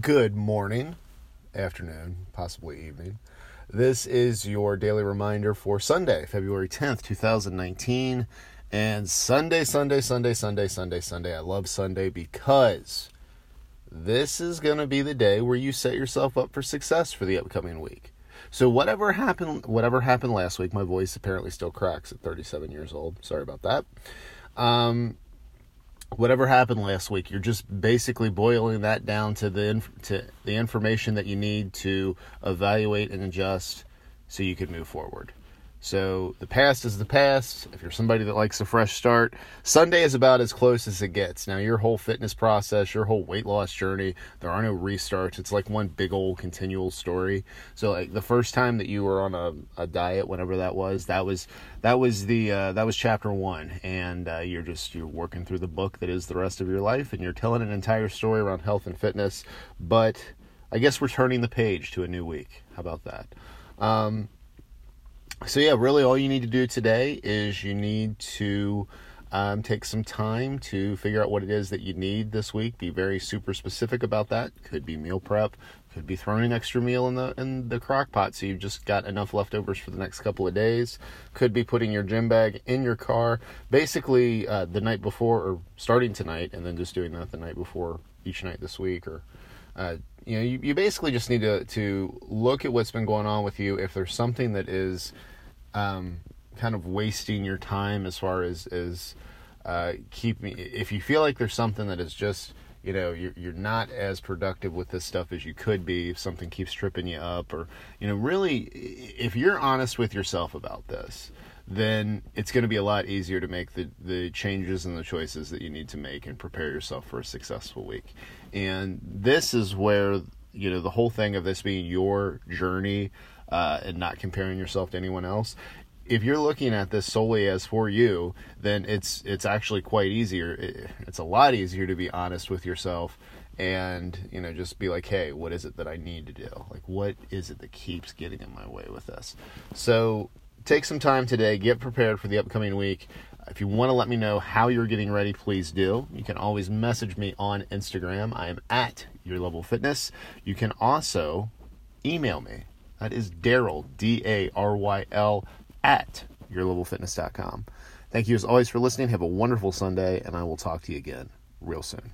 Good morning, afternoon, possibly evening. This is your daily reminder for Sunday, February 10th, 2019. And Sunday, Sunday, Sunday, Sunday, Sunday, Sunday. I love Sunday because this is going to be the day where you set yourself up for success for the upcoming week. So whatever happened, whatever happened last week, my voice apparently still cracks at 37 years old. Sorry about that. Um, whatever happened last week, you're just basically boiling that down to the inf- to the information that you need to evaluate and adjust so you can move forward. So the past is the past. If you're somebody that likes a fresh start, Sunday is about as close as it gets. Now, your whole fitness process, your whole weight loss journey, there are no restarts. It's like one big old continual story. So, like the first time that you were on a, a diet, whenever that was, that was that was the uh, that was chapter one, and uh, you're just you're working through the book that is the rest of your life, and you're telling an entire story around health and fitness. But I guess we're turning the page to a new week. How about that? Um, so yeah, really all you need to do today is you need to um, take some time to figure out what it is that you need this week. Be very super specific about that. Could be meal prep. Could be throwing an extra meal in the in the crock pot so you've just got enough leftovers for the next couple of days. Could be putting your gym bag in your car, basically uh, the night before or starting tonight, and then just doing that the night before each night this week or uh, you know, you, you basically just need to, to look at what's been going on with you. If there's something that is um, kind of wasting your time as far as, as uh, keeping, if you feel like there's something that is just, you know, you're, you're not as productive with this stuff as you could be, if something keeps tripping you up, or, you know, really, if you're honest with yourself about this, then it's going to be a lot easier to make the, the changes and the choices that you need to make and prepare yourself for a successful week. And this is where, you know, the whole thing of this being your journey uh, and not comparing yourself to anyone else. If you're looking at this solely as for you, then it's it's actually quite easier. It's a lot easier to be honest with yourself and you know just be like hey what is it that i need to do like what is it that keeps getting in my way with this so take some time today, get prepared for the upcoming week. If you want to let me know how you're getting ready, please do. You can always message me on Instagram. I am at Your Level Fitness. You can also email me. That is Daryl, D A R Y L, at yourlevelfitness.com. Thank you as always for listening. Have a wonderful Sunday, and I will talk to you again real soon.